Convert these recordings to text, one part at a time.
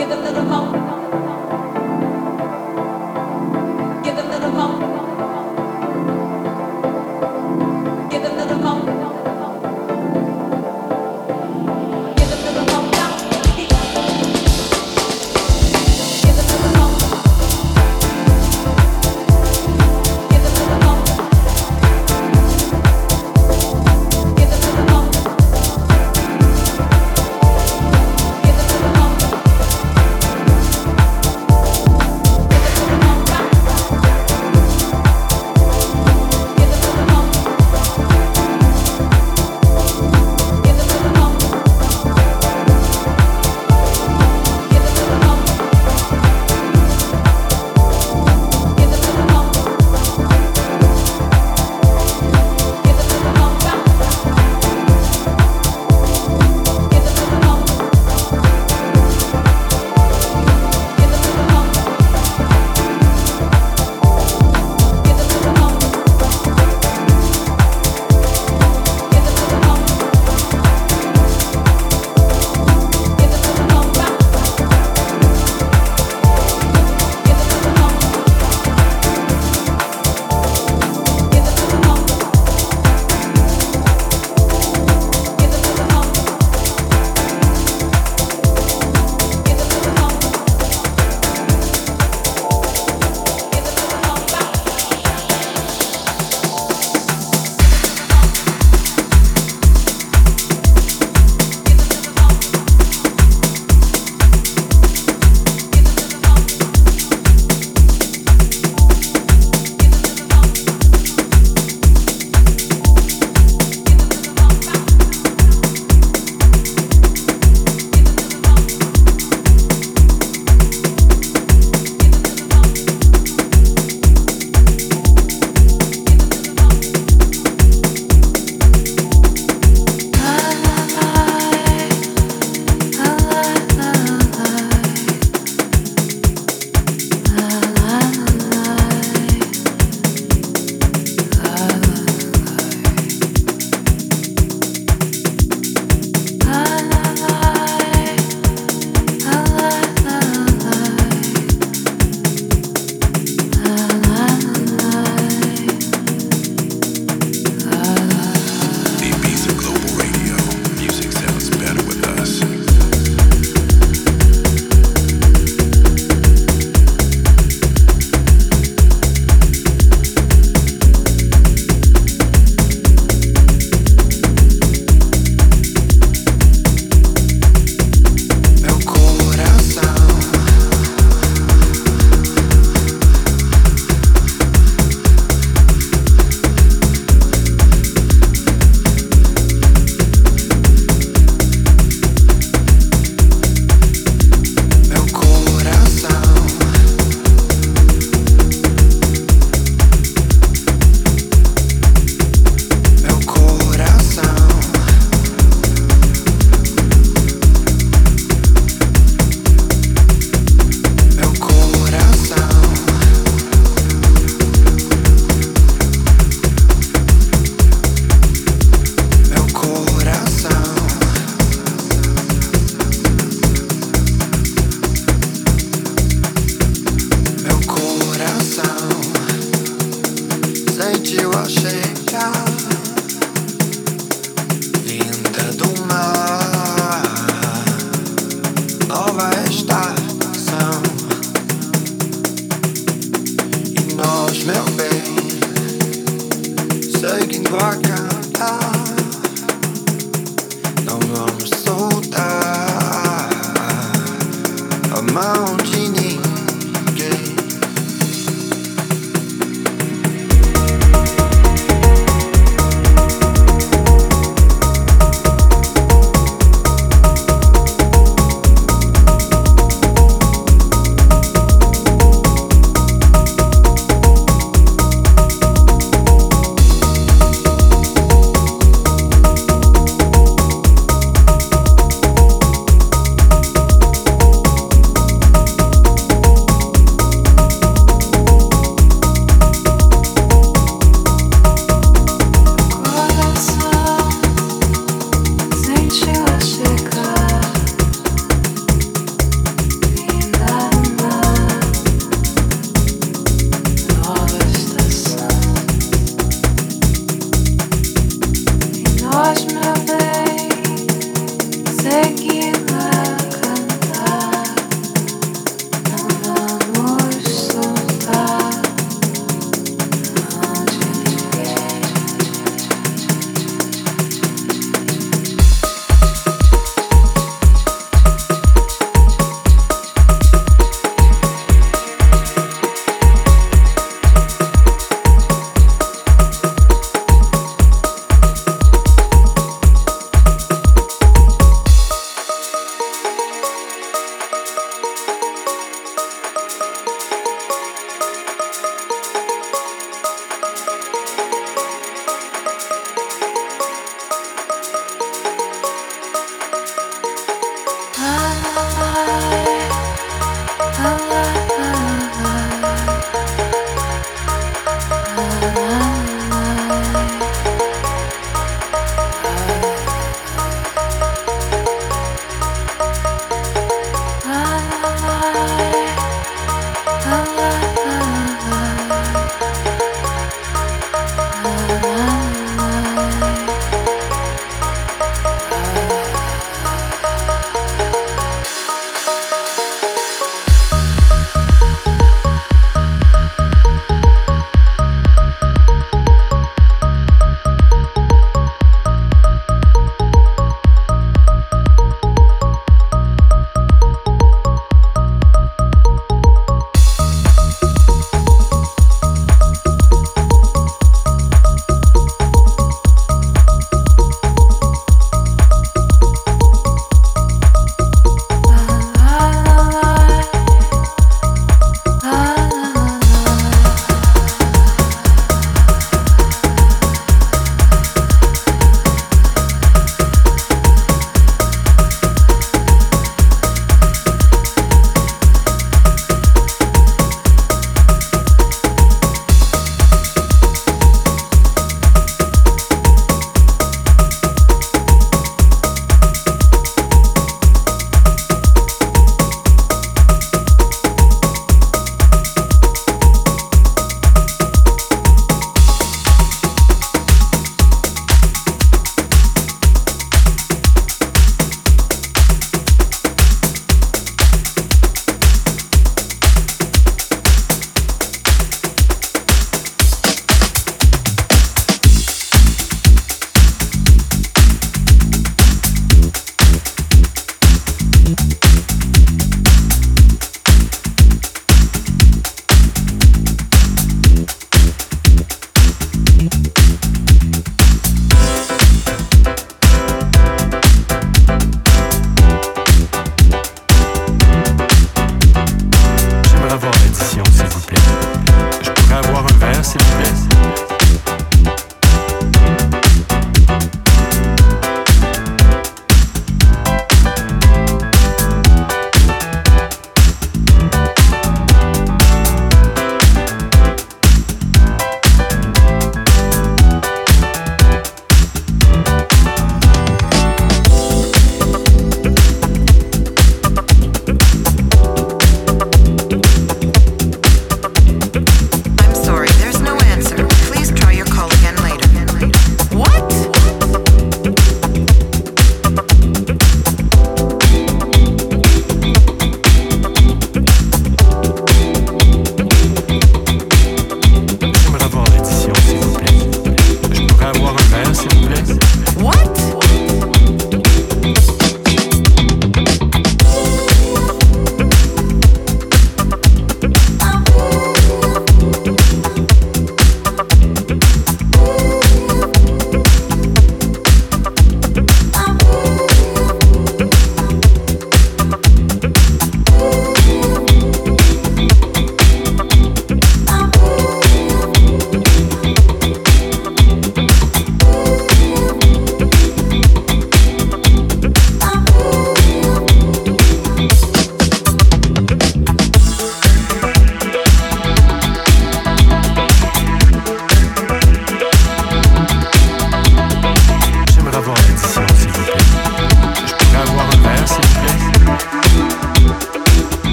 Give a little hope. you are shaking down.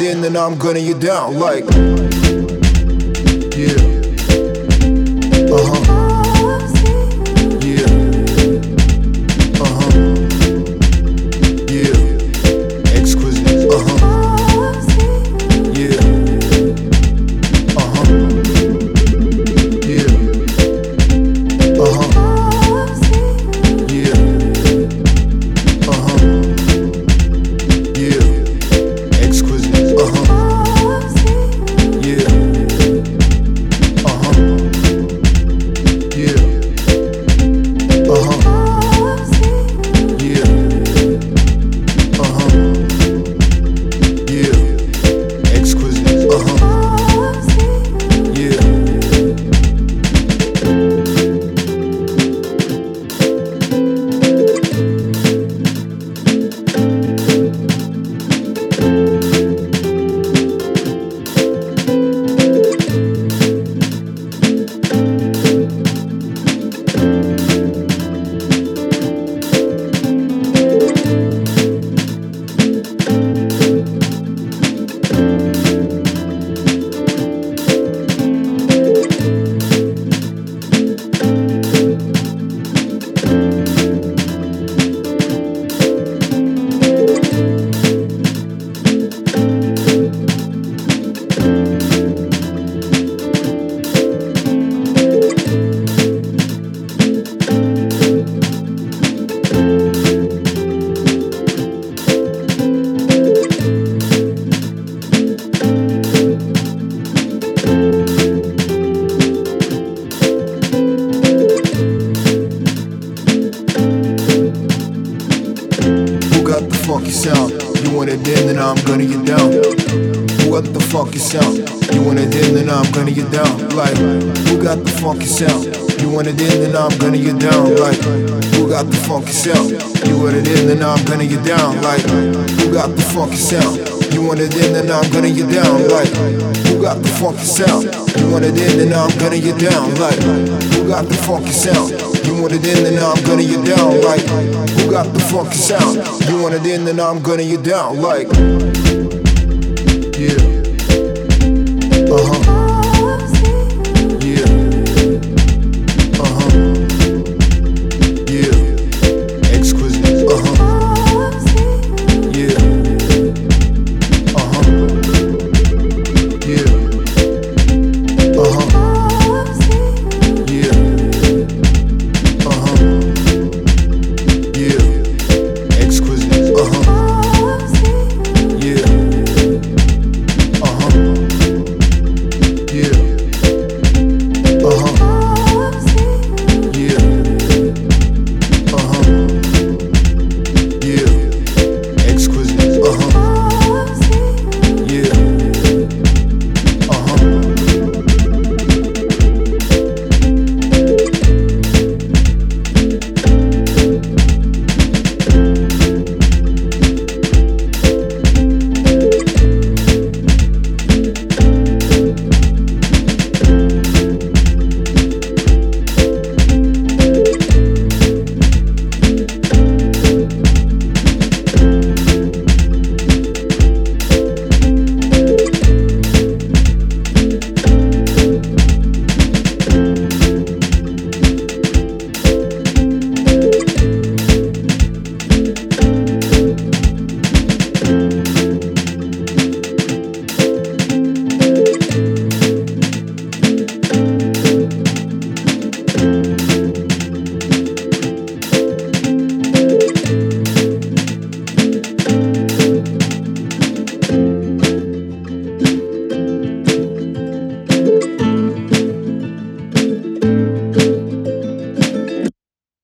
I'm gunning you down like. like who got the funky sound? You want it in, then I'm gonna you down like who got the funky sound? You want it in, then I'm gonna you down like yeah. Uh huh.